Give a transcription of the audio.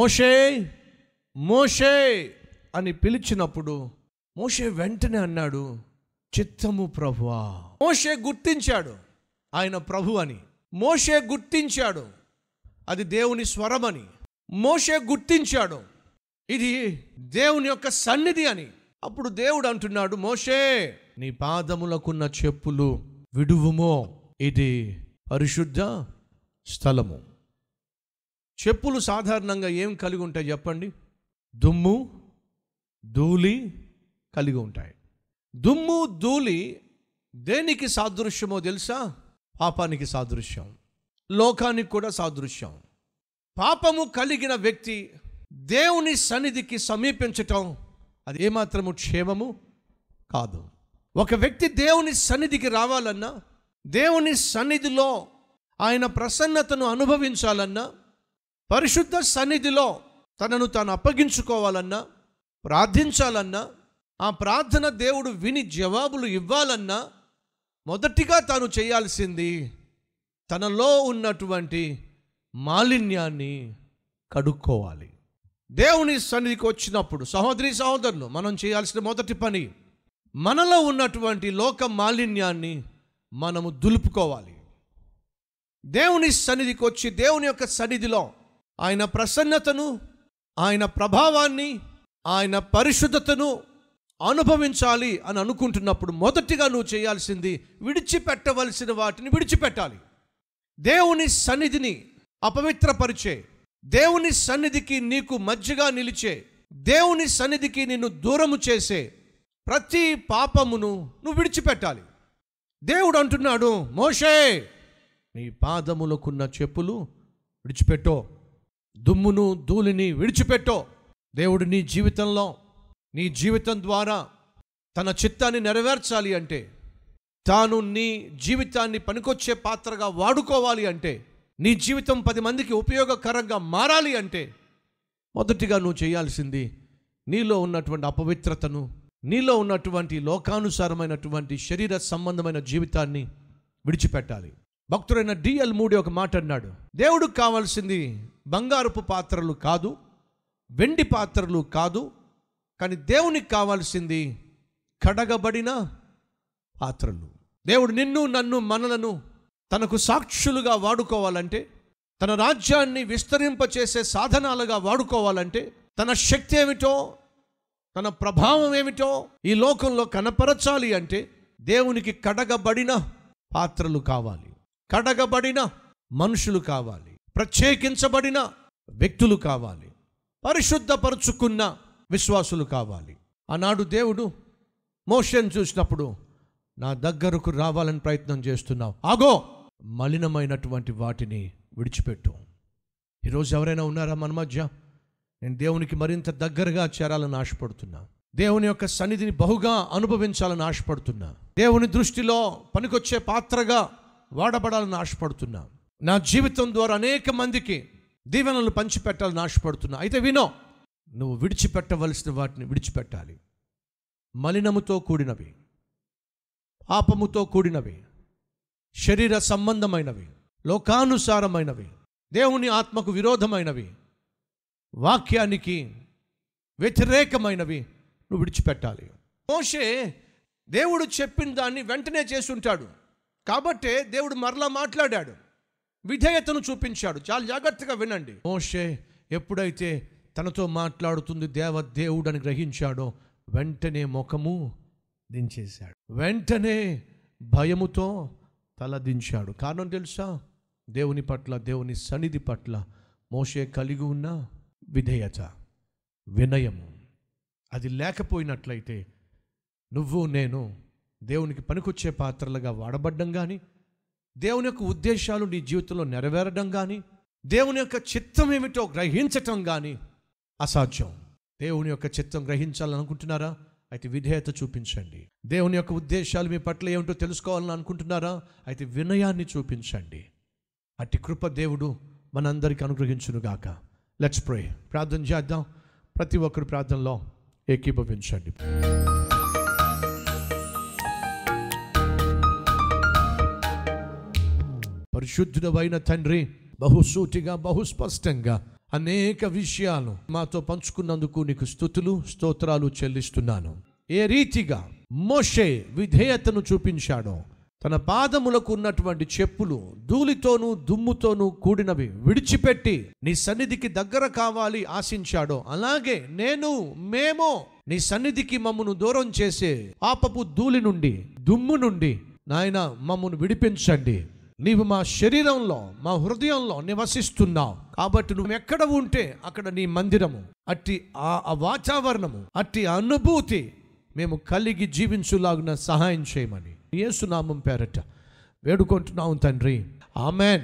మోషే మోషే అని పిలిచినప్పుడు మోషే వెంటనే అన్నాడు చిత్తము ప్రభువా. మోషే గుర్తించాడు ఆయన ప్రభు అని. మోషే గుర్తించాడు అది దేవుని స్వరమని. మోషే గుర్తించాడు ఇది దేవుని యొక్క సన్నిధి అని. అప్పుడు దేవుడు అంటున్నాడు మోషే నీ పాదములకున్న చెప్పులు విడువుమో. ఇది పరిశుద్ధ స్థలము. చెప్పులు సాధారణంగా ఏం కలిగి ఉంటాయి చెప్పండి? దుమ్ము ధూళి కలిగి ఉంటాయి. దుమ్ము ధూళి దేనికి సాదృశ్యమో తెలుసా? పాపానికి సాదృశ్యం. లోకానికి కూడా సాదృశ్యం. పాపము కలిగిన వ్యక్తి దేవుని సన్నిధికి సమీపించటం అది ఏమాత్రము క్షేమము కాదు. ఒక వ్యక్తి దేవుని సన్నిధికి రావాలన్నా దేవుని సన్నిధిలో ఆయన ప్రసన్నతను అనుభవించాలన్నా పరిశుద్ధ సన్నిధిలో తనను తాను అప్పగించుకోవాలన్నా ప్రార్థించాలన్నా ఆ ప్రార్థన దేవుడు విని జవాబులు ఇవ్వాలన్నా మొదటిగా తాను చేయాల్సింది తనలో ఉన్నటువంటి మాలిన్యాన్ని కడుక్కోవాలి. దేవుని సన్నిధికి వచ్చినప్పుడు సహోదరి సహోదరులు మనం చేయాల్సిన మొదటి పని మనలో ఉన్నటువంటి లోక మాలిన్యాన్ని మనము దులుపుకోవాలి. దేవుని సన్నిధికి వచ్చి దేవుని యొక్క సన్నిధిలో ఆయన ప్రసన్నతను ఆయన ప్రభావాన్ని ఆయన పరిశుద్ధతను అనుభవించాలి అని అనుకుంటున్నప్పుడు మొదటిగా నువ్వు చేయాల్సింది విడిచిపెట్టవలసిన వాటిని విడిచిపెట్టాలి. దేవుని సన్నిధిని అపవిత్రపరిచే దేవుని సన్నిధికి నీకు మధ్యగా నిలిచే దేవుని సన్నిధికి నిన్ను దూరము చేసే ప్రతి పాపమును నువ్వు విడిచిపెట్టాలి. దేవుడు అంటున్నాడు మోషే నీ పాదములకున్న చెప్పులు విడిచిపెట్టో. దుమ్మును ధూళిని విడిచిపెట్టో. దేవుడు నీ జీవితంలో నీ జీవితం ద్వారా తన చిత్తాన్ని నెరవేర్చాలి అంటే తాను నీ జీవితాన్ని పనికొచ్చే పాత్రగా వాడుకోవాలి అంటే నీ జీవితం పది మందికి ఉపయోగకరంగా మారాలి అంటే మొదటిగా నువ్వు చేయాల్సింది నీలో ఉన్నటువంటి అపవిత్రతను నీలో ఉన్నటువంటి లోకానుసారమైనటువంటి శరీర సంబంధమైన జీవితాన్ని విడిచిపెట్టాలి. భక్తుడైన డిఎల్ మూడి ఒక మాట అన్నాడు. దేవుడికి కావాల్సింది బంగారపు పాత్రలు కాదు వెండి పాత్రలు కాదు కానీ దేవునికి కావాల్సింది కడగబడిన పాత్రలు. దేవుడు నిన్ను నన్ను మనలను తనకు సాక్షులుగా వాడుకోవాలంటే తన రాజ్యాన్ని విస్తరింపచేసే సాధనాలుగా వాడుకోవాలంటే తన శక్తి ఏమిటో తన ప్రభావం ఏమిటో ఈ లోకంలో కనపరచాలి అంటే దేవునికి కడగబడిన పాత్రలు కావాలి. కడగబడిన మనుషులు కావాలి. ప్రత్యేకించబడిన వ్యక్తులు కావాలి. పరిశుద్ధపరుచుకున్న విశ్వాసులు కావాలి. ఆనాడు దేవుడు మోషన్ చూసినప్పుడు నా దగ్గరకు రావాలని ప్రయత్నం చేస్తున్నావు. ఆగో! మలినమైనటువంటి వాటిని విడిచిపెట్టు. ఈరోజు ఎవరైనా ఉన్నారా మన మధ్య? నేను దేవునికి మరింత దగ్గరగా చేరాలని ఆశపడుతున్నా. దేవుని యొక్క సన్నిధిని బహుగా అనుభవించాలని ఆశపడుతున్నా. దేవుని దృష్టిలో పనికొచ్చే పాత్రగా వాడబడాలని ఆశపడుతున్నా. నా జీవితం ద్వారా అనేక మందికి దీవెనలు పంచిపెట్టాలని ఆశపడుతున్నా. అయితే వినో నువ్వు విడిచిపెట్టవలసిన వాటిని విడిచిపెట్టాలి. మలినముతో కూడినవి పాపముతో కూడినవి శరీర సంబంధమైనవి లోకానుసారమైనవి దేవుని ఆత్మకు విరోధమైనవి వాక్యానికి వ్యతిరేకమైనవి నువ్వు విడిచిపెట్టాలి. మోషే దేవుడు చెప్పిన దాన్ని వెంటనే చేస్తుంటాడు కాబట్టే దేవుడు మరలా మాట్లాడాడు. విధేయతను చూపించాడు. చాలా జాగ్రత్తగా వినండి. మోషే ఎప్పుడైతే తనతో మాట్లాడుతుంది దేవ దేవుడు అని గ్రహించాడో వెంటనే ముఖము దించేశాడు. వెంటనే భయముతో తల దించాడు. కారణం తెలుసా? దేవుని పట్ల దేవుని సన్నిధి పట్ల మోషే కలిగి ఉన్న విధేయత వినయము. అది లేకపోయినట్లయితే నువ్వు నేను దేవునికి పనికొచ్చే పాత్రలుగా వాడబడ్డం కానీ దేవుని యొక్క ఉద్దేశాలు నీ జీవితంలో నెరవేరడం కానీ దేవుని యొక్క చిత్తం ఏమిటో గ్రహించటం కానీ అసాధ్యం. దేవుని యొక్క చిత్తం గ్రహించాలనుకుంటున్నారా? అయితే విధేయత చూపించండి. దేవుని యొక్క ఉద్దేశాలు మీ పట్ల ఏమిటో తెలుసుకోవాలని అనుకుంటున్నారా? అయితే వినయాన్ని చూపించండి. అట్టి కృప దేవుడు మనందరికి అనుగ్రహించునుగాక. లెట్స్ ప్రే ప్రార్థన చేద్దాం. ప్రతి ఒక్కరు ప్రార్థనలో ఏకీభవించండి. పరిశుద్ధుడమైన తండ్రి బహుసూటిగా బహుస్పష్టంగా అనేక విషయాలు మాతో పంచుకున్నందుకు నీకు స్థుతులు స్తోత్రాలు చెల్లిస్తున్నాను. ఏ రీతిగా మోషే విధేయతను చూపించాడో తన పాదములకు ఉన్నటువంటి చెప్పులు ధూళితోనూ దుమ్ముతోనూ కూడినవి విడిచిపెట్టి నీ సన్నిధికి దగ్గర కావాలి ఆశించాడో అలాగే నేను మేము నీ సన్నిధికి మమ్మను దూరం చేసే పాపపు ధూళి నుండి దుమ్ము నుండి నాయన మమ్మను విడిపించండి. నీవు మా శరీరంలో మా హృదయంలో నివసిస్తున్నావు. కాబట్టి నువ్వు ఎక్కడ ఉంటే అక్కడ నీ మందిరము అట్టి ఆ వాతావరణము అట్టి అనుభూతి మేము కలిగి జీవించులాగున సహాయం చేయమని. యేసునామం పేరట వేడుకుంటున్నాం తండ్రి. ఆమెన్.